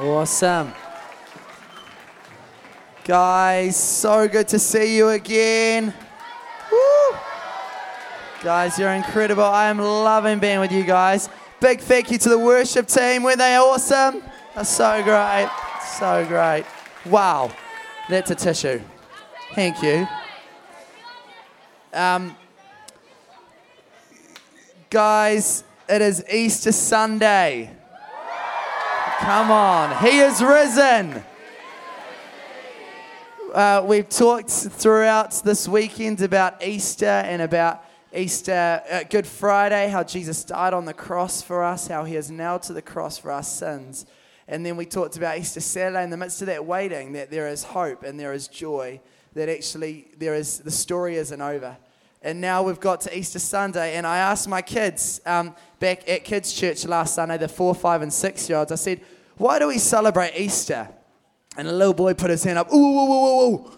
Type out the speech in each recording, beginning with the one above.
Awesome. Guys, so good to see you again. Woo! Guys, you're incredible. I am loving being with you guys. Big thank you to the worship team. Weren't they awesome? That's so great. So great. Wow. That's a tissue. Thank you. Um, guys, it is Easter Sunday. Come on. He is risen. Uh, we've talked throughout this weekend about Easter and about Easter, uh, Good Friday, how Jesus died on the cross for us, how he is nailed to the cross for our sins. And then we talked about Easter Saturday in the midst of that waiting, that there is hope and there is joy, that actually there is, the story isn't over. And now we've got to Easter Sunday, and I asked my kids um, back at kids' church last Sunday, the four, five, and six year olds, I said, Why do we celebrate Easter? And a little boy put his hand up, Ooh, ooh, ooh, ooh, ooh.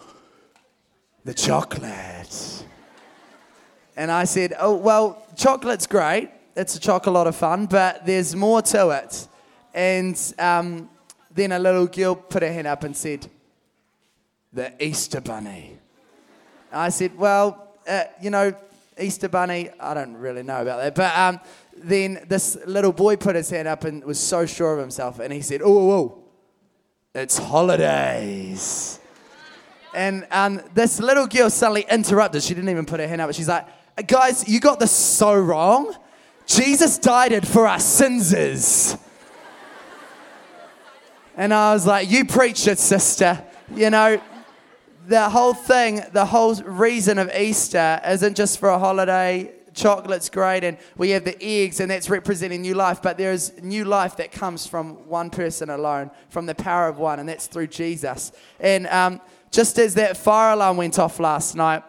The chocolate. And I said, Oh, well, chocolate's great. It's a chocolate lot of fun, but there's more to it. And um, then a little girl put her hand up and said, The Easter Bunny. I said, Well, uh, you know, Easter Bunny, I don't really know about that. But um, then this little boy put his hand up and was so sure of himself. And he said, Oh, oh, oh it's holidays. And um, this little girl suddenly interrupted. She didn't even put her hand up. She's like, Guys, you got this so wrong. Jesus died it for our sins. And I was like, You preach it, sister. You know, the whole thing, the whole reason of Easter isn't just for a holiday. Chocolate's great, and we have the eggs, and that's representing new life. But there is new life that comes from one person alone, from the power of one, and that's through Jesus. And um, just as that fire alarm went off last night,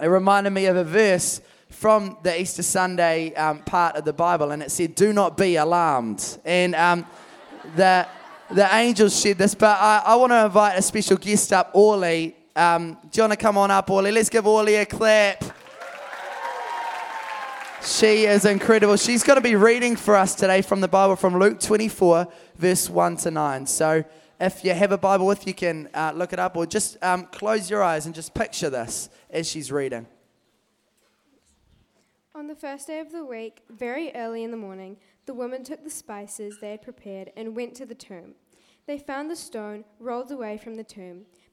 it reminded me of a verse from the Easter Sunday um, part of the Bible, and it said, "Do not be alarmed." And um, the the angels shared this, but I, I want to invite a special guest up, Orly. Um, do you want to come on up, Orly? Let's give Orly a clap. She is incredible. She's going to be reading for us today from the Bible from Luke 24, verse 1 to 9. So if you have a Bible with you, can uh, look it up or just um, close your eyes and just picture this as she's reading. On the first day of the week, very early in the morning, the women took the spices they had prepared and went to the tomb. They found the stone rolled away from the tomb,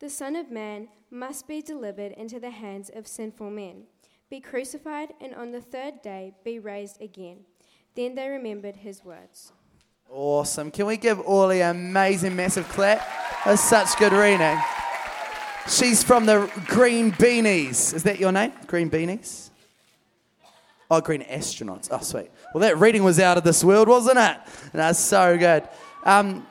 The Son of Man must be delivered into the hands of sinful men, be crucified, and on the third day be raised again. Then they remembered his words. Awesome. Can we give Orly an amazing, massive clap? That's such good reading. She's from the Green Beanies. Is that your name? Green Beanies? Oh, Green Astronauts. Oh, sweet. Well, that reading was out of this world, wasn't it? That's so good. Um,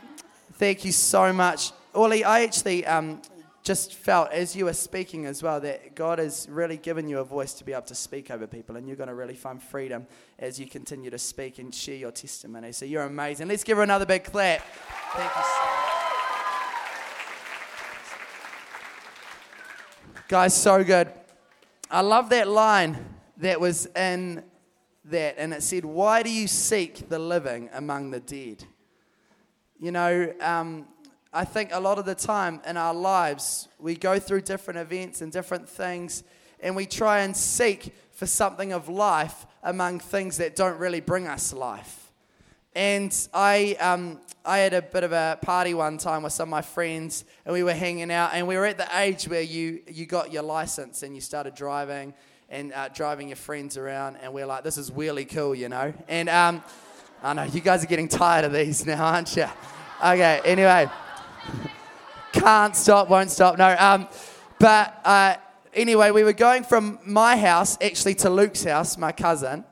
thank you so much. Orly, I actually um, just felt as you were speaking as well that God has really given you a voice to be able to speak over people, and you're going to really find freedom as you continue to speak and share your testimony. So you're amazing. Let's give her another big clap. Thank you so much. Guys, so good. I love that line that was in that, and it said, Why do you seek the living among the dead? You know, um, I think a lot of the time in our lives, we go through different events and different things, and we try and seek for something of life among things that don't really bring us life. And I, um, I had a bit of a party one time with some of my friends, and we were hanging out, and we were at the age where you, you got your license and you started driving and uh, driving your friends around, and we're like, this is really cool, you know? And um, I know you guys are getting tired of these now, aren't you? Okay, anyway. Can't stop, won't stop. No, um, but uh, anyway, we were going from my house actually to Luke's house, my cousin,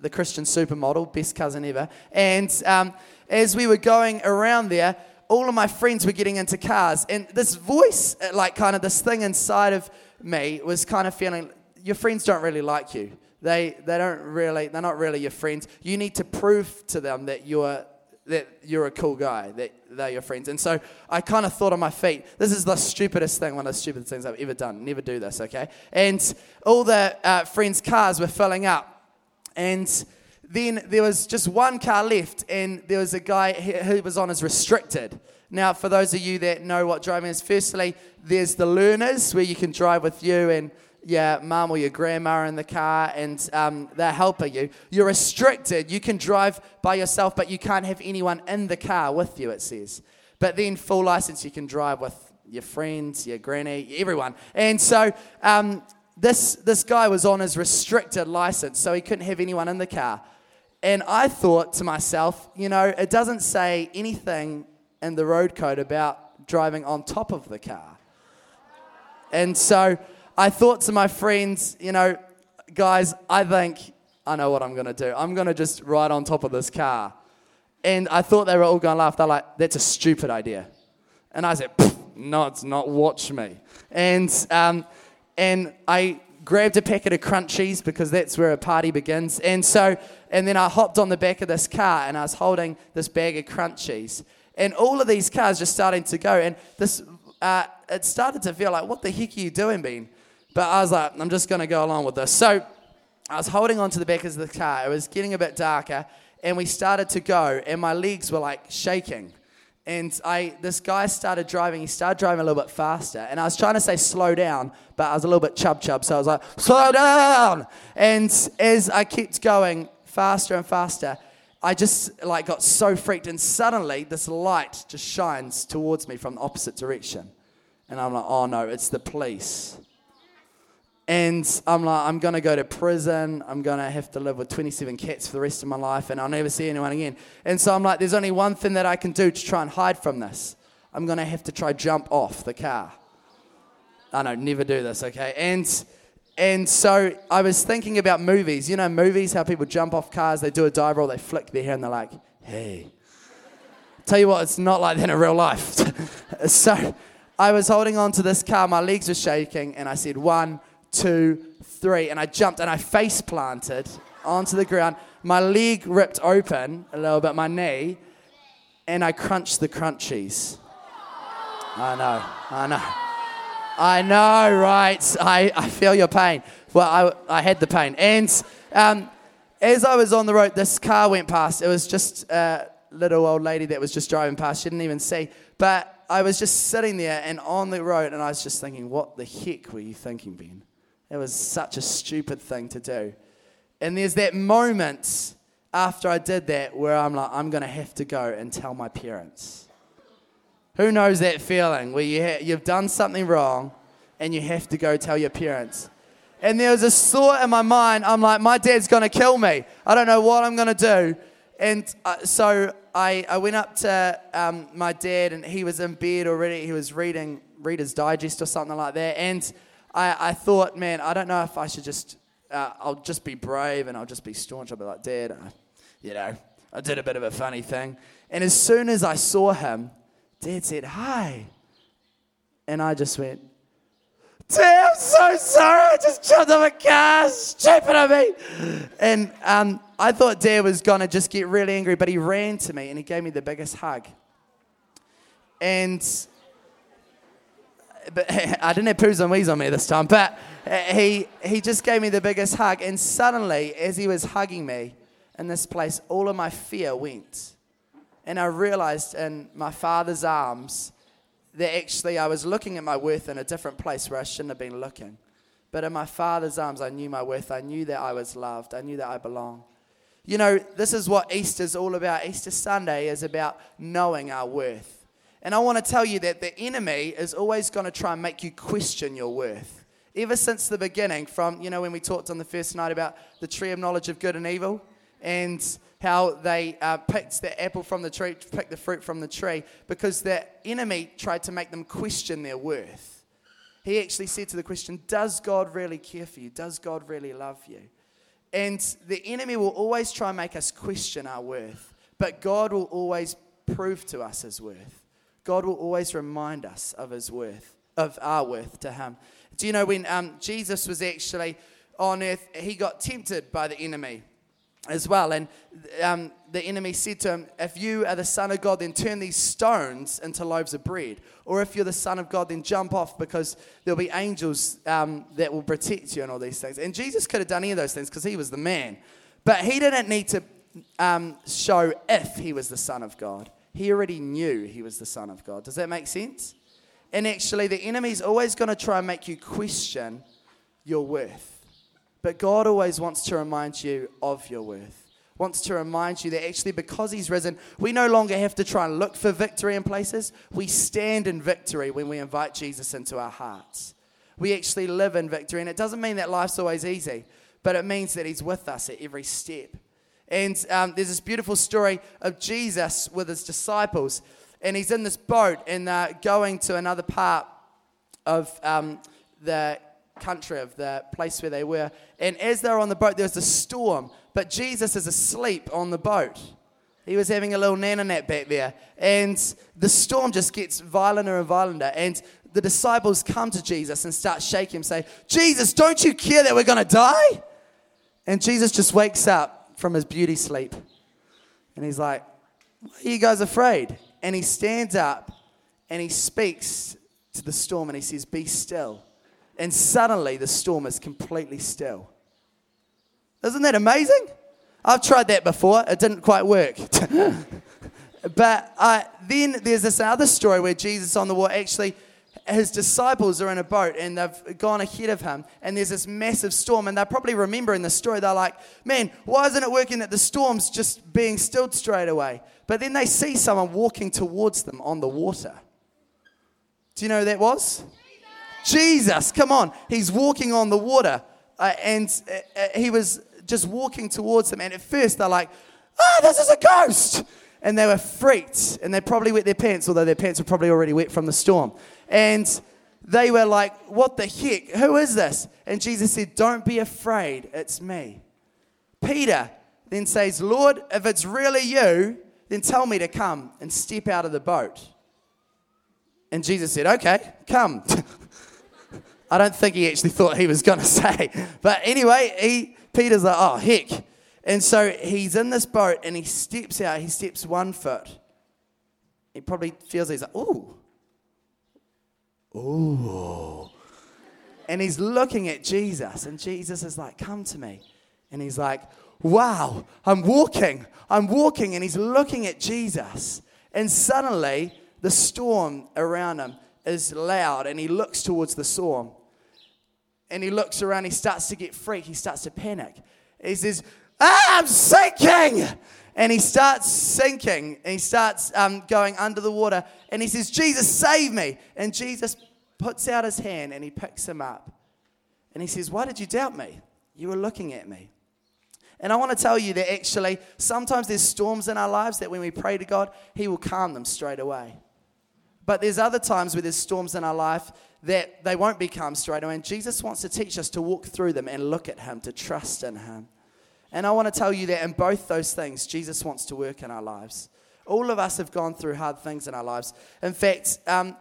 the Christian supermodel, best cousin ever. And um, as we were going around there, all of my friends were getting into cars, and this voice, uh, like kind of this thing inside of me, was kind of feeling your friends don't really like you. They, they don't really, they're not really your friends. You need to prove to them that you're, that you're a cool guy, that they're your friends. And so I kind of thought on my feet, this is the stupidest thing, one of the stupidest things I've ever done. Never do this, okay? And all the uh, friends' cars were filling up. And then there was just one car left, and there was a guy who was on his restricted. Now, for those of you that know what driving is, firstly, there's the learners where you can drive with you and your mum or your grandma in the car and um, they're helping you. You're restricted. You can drive by yourself, but you can't have anyone in the car with you, it says. But then, full license, you can drive with your friends, your granny, everyone. And so, um, this, this guy was on his restricted license, so he couldn't have anyone in the car. And I thought to myself, you know, it doesn't say anything in the road code about driving on top of the car. And so I thought to my friends, you know, guys, I think I know what I'm going to do. I'm going to just ride on top of this car. And I thought they were all going to laugh. They're like, that's a stupid idea. And I said, no, it's not. Watch me. And, um, and I grabbed a packet of crunchies because that's where a party begins. And so, and then I hopped on the back of this car and I was holding this bag of crunchies. And all of these cars just starting to go. And this, uh, it started to feel like, what the heck are you doing, Ben? But I was like, I'm just going to go along with this. So I was holding onto the back of the car. It was getting a bit darker, and we started to go, and my legs were like shaking. And I, this guy started driving. He started driving a little bit faster, and I was trying to say slow down, but I was a little bit chub chub, so I was like, slow down. And as I kept going faster and faster, I just like got so freaked, and suddenly this light just shines towards me from the opposite direction, and I'm like, oh no, it's the police. And I'm like, I'm going to go to prison. I'm going to have to live with 27 cats for the rest of my life, and I'll never see anyone again. And so I'm like, there's only one thing that I can do to try and hide from this. I'm going to have to try jump off the car. I know, never do this, okay? And and so I was thinking about movies. You know, movies, how people jump off cars, they do a dive roll, they flick their hair, and they're like, hey. Tell you what, it's not like that in real life. so I was holding on to this car, my legs were shaking, and I said, one, two, three. And I jumped and I face planted onto the ground. My leg ripped open a little bit, my knee, and I crunched the crunchies. I know, I know. I know, right? I, I feel your pain. Well, I, I had the pain. And um, as I was on the road, this car went past. It was just a little old lady that was just driving past. She didn't even see. But I was just sitting there and on the road, and I was just thinking, what the heck were you thinking, Ben? It was such a stupid thing to do. And there's that moment after I did that where I'm like, I'm going to have to go and tell my parents. Who knows that feeling where you ha- you've done something wrong and you have to go tell your parents? And there was a thought in my mind I'm like, my dad's going to kill me. I don't know what I'm going to do. And uh, so I, I went up to um, my dad, and he was in bed already. He was reading Reader's Digest or something like that. And I, I thought, man, I don't know if I should just, uh, I'll just be brave and I'll just be staunch. I'll be like, Dad, I, you know, I did a bit of a funny thing. And as soon as I saw him, Dad said, Hi. And I just went, Dad, I'm so sorry. I just jumped off a car. Stupid of me. And um, I thought Dad was going to just get really angry, but he ran to me and he gave me the biggest hug. And but I didn't have poos and wees on me this time, but uh, he, he just gave me the biggest hug. And suddenly, as he was hugging me in this place, all of my fear went. And I realized in my father's arms that actually I was looking at my worth in a different place where I shouldn't have been looking. But in my father's arms, I knew my worth. I knew that I was loved. I knew that I belonged. You know, this is what Easter's all about. Easter Sunday is about knowing our worth. And I want to tell you that the enemy is always going to try and make you question your worth. Ever since the beginning, from, you know, when we talked on the first night about the tree of knowledge of good and evil and how they uh, picked the apple from the tree, picked the fruit from the tree, because the enemy tried to make them question their worth. He actually said to the question, Does God really care for you? Does God really love you? And the enemy will always try and make us question our worth, but God will always prove to us his worth. God will always remind us of his worth, of our worth to him. Do you know when um, Jesus was actually on earth, he got tempted by the enemy as well. And um, the enemy said to him, If you are the Son of God, then turn these stones into loaves of bread. Or if you're the Son of God, then jump off because there'll be angels um, that will protect you and all these things. And Jesus could have done any of those things because he was the man. But he didn't need to um, show if he was the Son of God. He already knew he was the Son of God. Does that make sense? And actually, the enemy's always going to try and make you question your worth. But God always wants to remind you of your worth. Wants to remind you that actually, because He's risen, we no longer have to try and look for victory in places. We stand in victory when we invite Jesus into our hearts. We actually live in victory. And it doesn't mean that life's always easy, but it means that He's with us at every step. And um, there's this beautiful story of Jesus with His disciples. And He's in this boat and going to another part of um, the country, of the place where they were. And as they're on the boat, there was a storm, but Jesus is asleep on the boat. He was having a little nana nap back there. And the storm just gets violenter and violenter. And the disciples come to Jesus and start shaking him, say, Jesus, don't you care that we're going to die? And Jesus just wakes up from his beauty sleep. And he's like, Why are you guys afraid? And he stands up and he speaks to the storm and he says, Be still. And suddenly the storm is completely still. Isn't that amazing? I've tried that before, it didn't quite work. but uh, then there's this other story where Jesus on the water actually his disciples are in a boat and they've gone ahead of him and there's this massive storm and they're probably remembering the story they're like man why isn't it working that the storm's just being stilled straight away but then they see someone walking towards them on the water do you know who that was Jesus, come on. He's walking on the water. Uh, and uh, uh, he was just walking towards them. And at first, they're like, oh, this is a ghost. And they were freaked. And they probably wet their pants, although their pants were probably already wet from the storm. And they were like, what the heck? Who is this? And Jesus said, don't be afraid. It's me. Peter then says, Lord, if it's really you, then tell me to come and step out of the boat. And Jesus said, okay, come. I don't think he actually thought he was going to say. But anyway, he, Peter's like, oh, heck. And so he's in this boat and he steps out. He steps one foot. He probably feels he's like, ooh. Ooh. And he's looking at Jesus. And Jesus is like, come to me. And he's like, wow, I'm walking. I'm walking. And he's looking at Jesus. And suddenly, the storm around him is loud and he looks towards the storm and he looks around, he starts to get freaked, he starts to panic. He says, I'm sinking! And he starts sinking, and he starts um, going under the water, and he says, Jesus, save me! And Jesus puts out his hand and he picks him up. And he says, Why did you doubt me? You were looking at me. And I want to tell you that actually, sometimes there's storms in our lives that when we pray to God, He will calm them straight away. But there's other times where there's storms in our life that they won't be become straight away. And Jesus wants to teach us to walk through them and look at Him, to trust in Him. And I want to tell you that in both those things, Jesus wants to work in our lives. All of us have gone through hard things in our lives. In fact, um,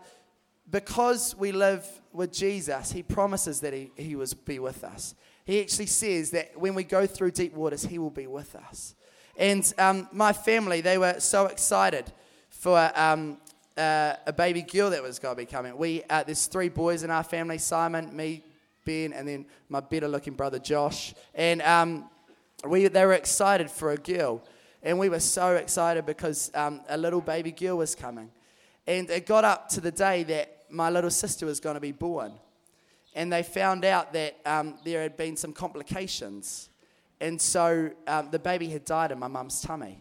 because we live with Jesus, He promises that He, he will be with us. He actually says that when we go through deep waters, He will be with us. And um, my family, they were so excited for um, uh, a baby girl that was going to be coming. We uh, there's three boys in our family: Simon, me, Ben, and then my better-looking brother Josh. And um, we they were excited for a girl, and we were so excited because um, a little baby girl was coming. And it got up to the day that my little sister was going to be born, and they found out that um, there had been some complications, and so um, the baby had died in my mum's tummy.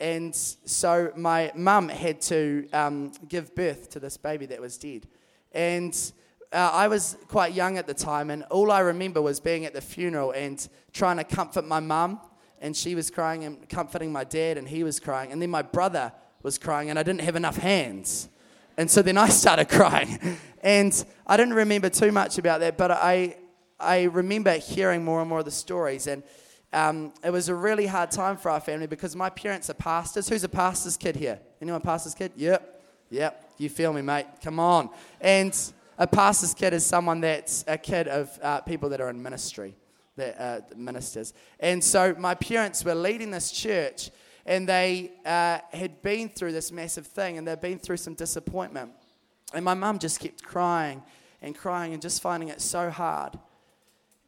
And so my mum had to um, give birth to this baby that was dead. And uh, I was quite young at the time, and all I remember was being at the funeral and trying to comfort my mum. And she was crying and comforting my dad, and he was crying. And then my brother was crying, and I didn't have enough hands. And so then I started crying. And I didn't remember too much about that, but I, I remember hearing more and more of the stories. And um, it was a really hard time for our family because my parents are pastors. Who's a pastor's kid here? Anyone pastor's kid? Yep. Yep, you feel me, mate. Come on. And a pastor's kid is someone that's a kid of uh, people that are in ministry, that uh, ministers. And so my parents were leading this church, and they uh, had been through this massive thing, and they'd been through some disappointment. And my mum just kept crying and crying and just finding it so hard.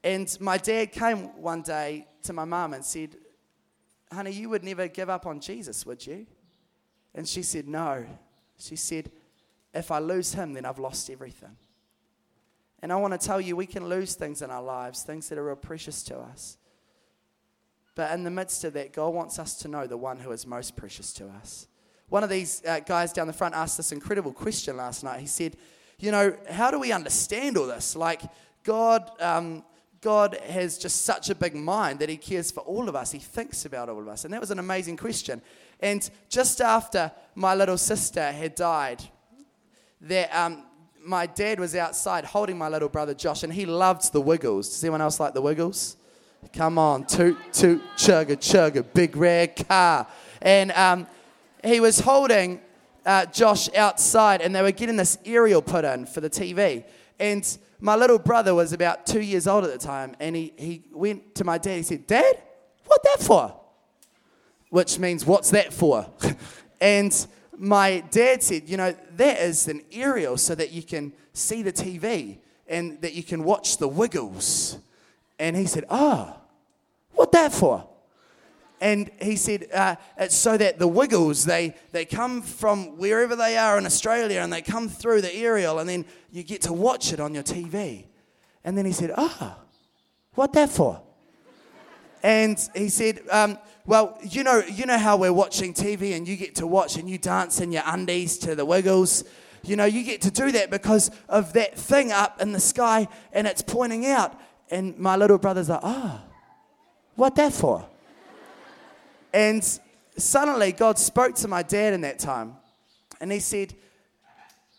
And my dad came one day to my mum and said, Honey, you would never give up on Jesus, would you? And she said, No. She said, If I lose him, then I've lost everything. And I want to tell you, we can lose things in our lives, things that are real precious to us. But in the midst of that, God wants us to know the one who is most precious to us. One of these uh, guys down the front asked this incredible question last night. He said, You know, how do we understand all this? Like, God, um, God has just such a big mind that He cares for all of us. He thinks about all of us. And that was an amazing question. And just after my little sister had died, that um, my dad was outside holding my little brother Josh, and he loved the Wiggles. Does anyone else like the Wiggles? Come on, toot, toot, chugga, chugga, big red car. And um, he was holding uh, Josh outside, and they were getting this aerial put in for the TV. And my little brother was about two years old at the time, and he, he went to my dad. He said, Dad, what that for? Which means, what's that for? and my dad said, You know, that is an aerial so that you can see the TV and that you can watch the wiggles. And he said, Oh, what that for? And he said, uh, it's so that the Wiggles, they, they come from wherever they are in Australia and they come through the aerial and then you get to watch it on your TV. And then he said, ah, oh, what that for? And he said, um, well, you know, you know how we're watching TV and you get to watch and you dance in your undies to the Wiggles. You know, you get to do that because of that thing up in the sky and it's pointing out. And my little brother's like, oh, what that for? And suddenly, God spoke to my dad in that time. And he said,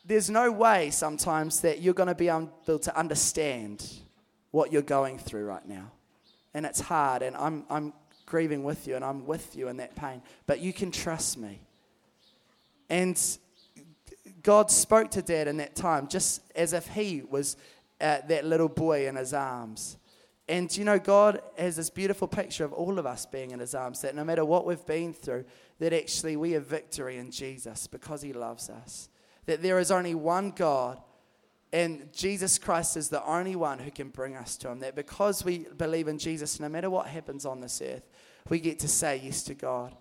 There's no way sometimes that you're going to be able to understand what you're going through right now. And it's hard, and I'm, I'm grieving with you, and I'm with you in that pain. But you can trust me. And God spoke to dad in that time, just as if he was uh, that little boy in his arms. And you know, God has this beautiful picture of all of us being in his arms, that no matter what we've been through, that actually we have victory in Jesus because he loves us. That there is only one God, and Jesus Christ is the only one who can bring us to him. That because we believe in Jesus, no matter what happens on this earth, we get to say yes to God.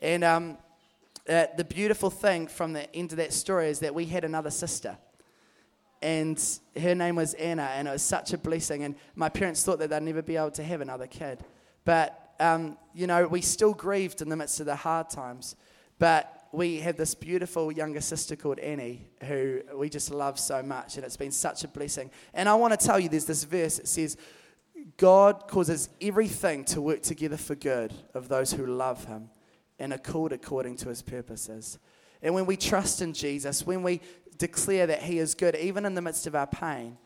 And um, uh, the beautiful thing from the end of that story is that we had another sister and her name was Anna, and it was such a blessing. And my parents thought that they'd never be able to have another kid. But, um, you know, we still grieved in the midst of the hard times. But we have this beautiful younger sister called Annie, who we just love so much, and it's been such a blessing. And I want to tell you there's this verse that says, God causes everything to work together for good of those who love him and are called according to his purposes. And when we trust in Jesus, when we declare that He is good, even in the midst of our pain,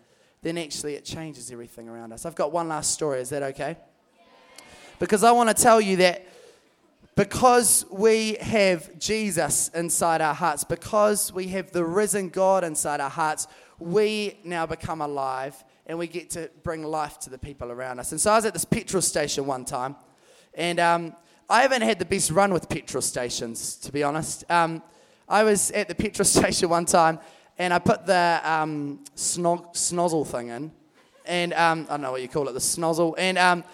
then actually it changes everything around us. I've got one last story. Is that okay? Because I want to tell you that because we have Jesus inside our hearts, because we have the risen God inside our hearts, we now become alive and we get to bring life to the people around us. And so I was at this petrol station one time, and um, I haven't had the best run with petrol stations, to be honest. Um, I was at the petrol station one time and I put the um, snog- snozzle thing in. And um, I don't know what you call it, the snozzle. And, um,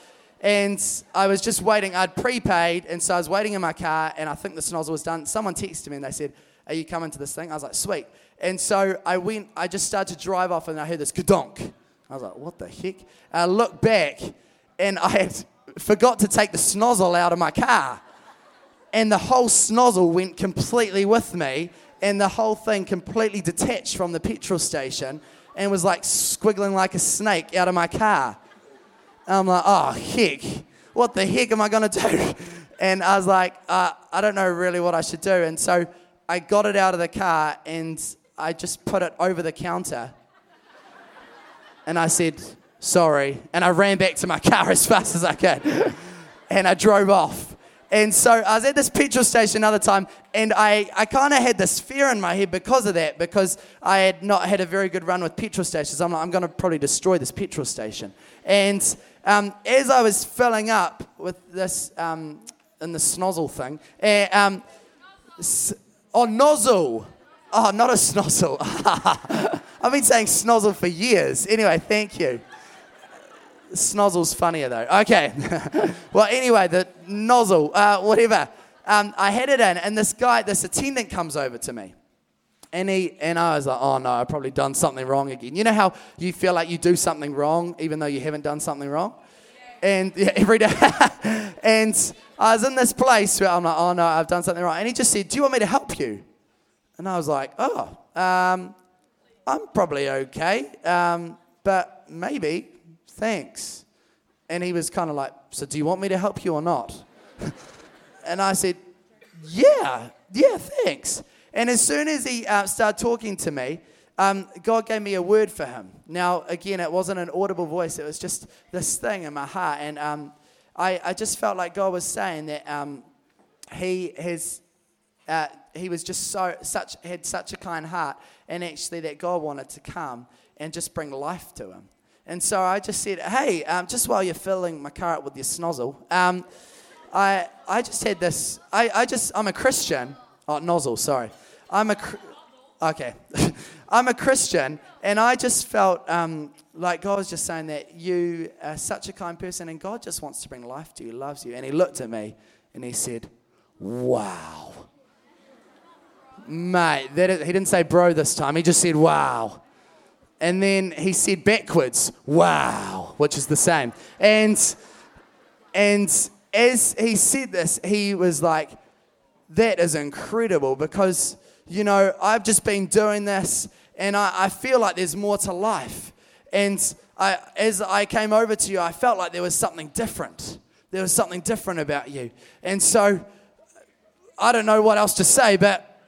and I was just waiting. I'd prepaid, and so I was waiting in my car, and I think the snozzle was done. Someone texted me and they said, Are you coming to this thing? I was like, Sweet. And so I went, I just started to drive off, and I heard this kadonk. I was like, What the heck? I looked back, and I had forgot to take the snozzle out of my car and the whole snozzle went completely with me, and the whole thing completely detached from the petrol station and was like squiggling like a snake out of my car. I'm like, oh, heck, what the heck am I going to do? And I was like, uh, I don't know really what I should do. And so I got it out of the car and I just put it over the counter. And I said, sorry. And I ran back to my car as fast as I could. and I drove off. And so I was at this petrol station another time, and I, I kind of had this fear in my head because of that, because I had not had a very good run with petrol stations. I'm like, I'm going to probably destroy this petrol station. And um, as I was filling up with this, um, in the snozzle thing, uh, um, s- oh, nozzle. Oh, not a snozzle. I've been saying snozzle for years. Anyway, thank you. Snozzle's funnier though. Okay. well, anyway, the nozzle, uh, whatever. Um, I had it in, and this guy, this attendant comes over to me. And, he, and I was like, oh no, I've probably done something wrong again. You know how you feel like you do something wrong even though you haven't done something wrong? And yeah, every day. and I was in this place where I'm like, oh no, I've done something wrong. And he just said, do you want me to help you? And I was like, oh, um, I'm probably okay, um, but maybe, thanks. And he was kind of like, so do you want me to help you or not? and I said, yeah, yeah, thanks. And as soon as he uh, started talking to me, um, God gave me a word for him. Now, again, it wasn't an audible voice, it was just this thing in my heart. And um, I, I just felt like God was saying that um, he has. Uh, he was just so such had such a kind heart, and actually that God wanted to come and just bring life to him. And so I just said, "Hey, um, just while you're filling my car up with your snozzle, um, I I just had this. I, I just I'm a Christian. Oh, nozzle. Sorry, I'm a. Okay, I'm a Christian, and I just felt um, like God was just saying that you are such a kind person, and God just wants to bring life to you, loves you. And He looked at me and He said, "Wow." Mate, that is, he didn't say bro this time. He just said wow. And then he said backwards, wow, which is the same. And and as he said this, he was like, that is incredible because, you know, I've just been doing this and I, I feel like there's more to life. And I, as I came over to you, I felt like there was something different. There was something different about you. And so I don't know what else to say, but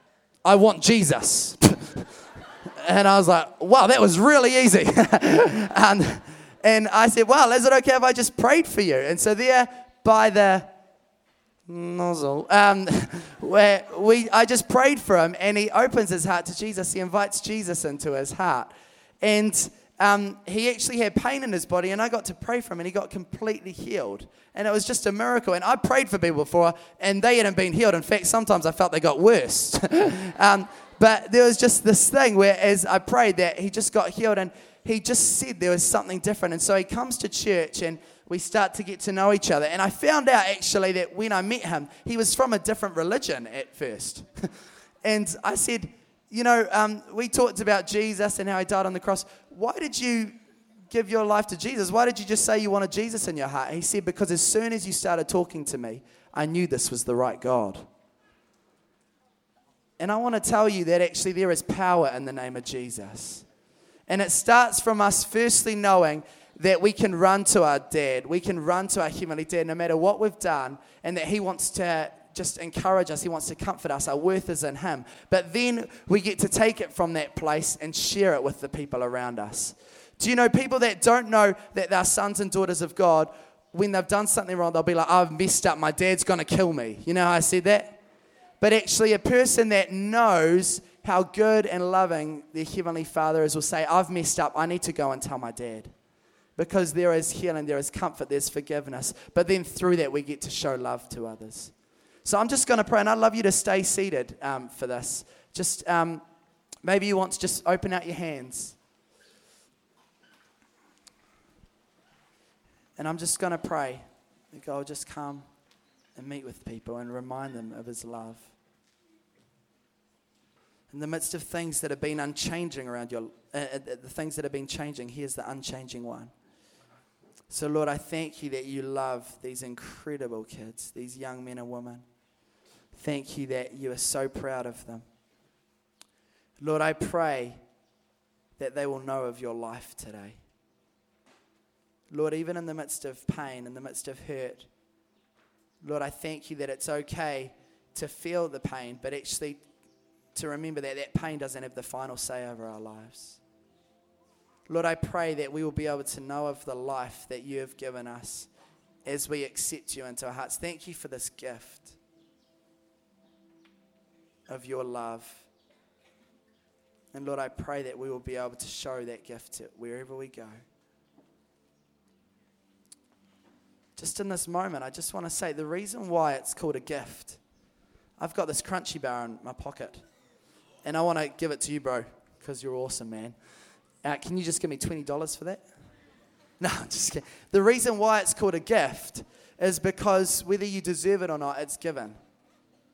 I want Jesus. and I was like, wow, that was really easy. and, and I said, well, is it okay if I just prayed for you? And so there by the nozzle, um, where we, I just prayed for him and he opens his heart to Jesus. He invites Jesus into his heart. And um, he actually had pain in his body, and I got to pray for him, and he got completely healed. And it was just a miracle. And I prayed for people before, and they hadn't been healed. In fact, sometimes I felt they got worse. um, but there was just this thing where, as I prayed, that he just got healed, and he just said there was something different. And so he comes to church, and we start to get to know each other. And I found out actually that when I met him, he was from a different religion at first. and I said, you know, um, we talked about Jesus and how he died on the cross. Why did you give your life to Jesus? Why did you just say you wanted Jesus in your heart? He said, Because as soon as you started talking to me, I knew this was the right God. And I want to tell you that actually there is power in the name of Jesus. And it starts from us firstly knowing that we can run to our dad, we can run to our heavenly dad no matter what we've done, and that he wants to just encourage us. He wants to comfort us. Our worth is in Him. But then we get to take it from that place and share it with the people around us. Do you know people that don't know that they're sons and daughters of God, when they've done something wrong, they'll be like, I've messed up. My dad's to kill me. You know how I said that? But actually, a person that knows how good and loving their Heavenly Father is will say, I've messed up. I need to go and tell my dad. Because there is healing, there is comfort, there's forgiveness. But then through that, we get to show love to others. So I'm just going to pray, and I'd love you to stay seated um, for this. Just um, maybe you want to just open out your hands. And I'm just going to pray that God will just come and meet with people and remind them of His love. In the midst of things that have been unchanging around your, uh, uh, the things that have been changing, here's the unchanging one. So, Lord, I thank you that you love these incredible kids, these young men and women. Thank you that you are so proud of them. Lord, I pray that they will know of your life today. Lord, even in the midst of pain, in the midst of hurt, Lord, I thank you that it's okay to feel the pain, but actually to remember that that pain doesn't have the final say over our lives. Lord, I pray that we will be able to know of the life that you have given us as we accept you into our hearts. Thank you for this gift of your love. And Lord, I pray that we will be able to show that gift to wherever we go. Just in this moment, I just want to say the reason why it's called a gift. I've got this crunchy bar in my pocket, and I want to give it to you, bro, because you're awesome, man. Uh, can you just give me $20 for that? No, just kidding. The reason why it's called a gift is because whether you deserve it or not, it's given.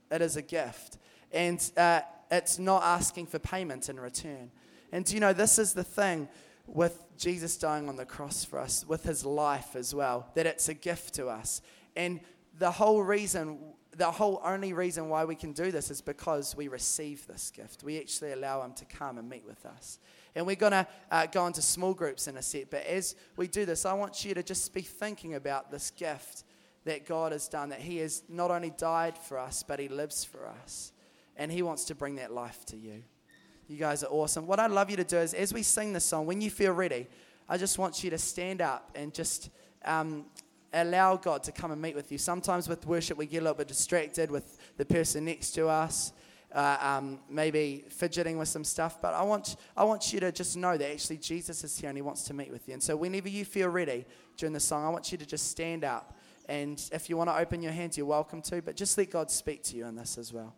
It is a gift. And uh, it's not asking for payment in return. And you know, this is the thing with Jesus dying on the cross for us, with his life as well, that it's a gift to us. And the whole reason, the whole only reason why we can do this is because we receive this gift. We actually allow him to come and meet with us. And we're going to uh, go into small groups in a set. But as we do this, I want you to just be thinking about this gift that God has done, that He has not only died for us, but He lives for us. And He wants to bring that life to you. You guys are awesome. What I'd love you to do is, as we sing this song, when you feel ready, I just want you to stand up and just um, allow God to come and meet with you. Sometimes with worship, we get a little bit distracted with the person next to us uh, um, maybe fidgeting with some stuff. But I want, I want you to just know that actually Jesus is here and he wants to meet with you. And so whenever you feel ready during the song, I want you to just stand up. And if you want to open your hands, you're welcome to. But just let God speak to you in this as well.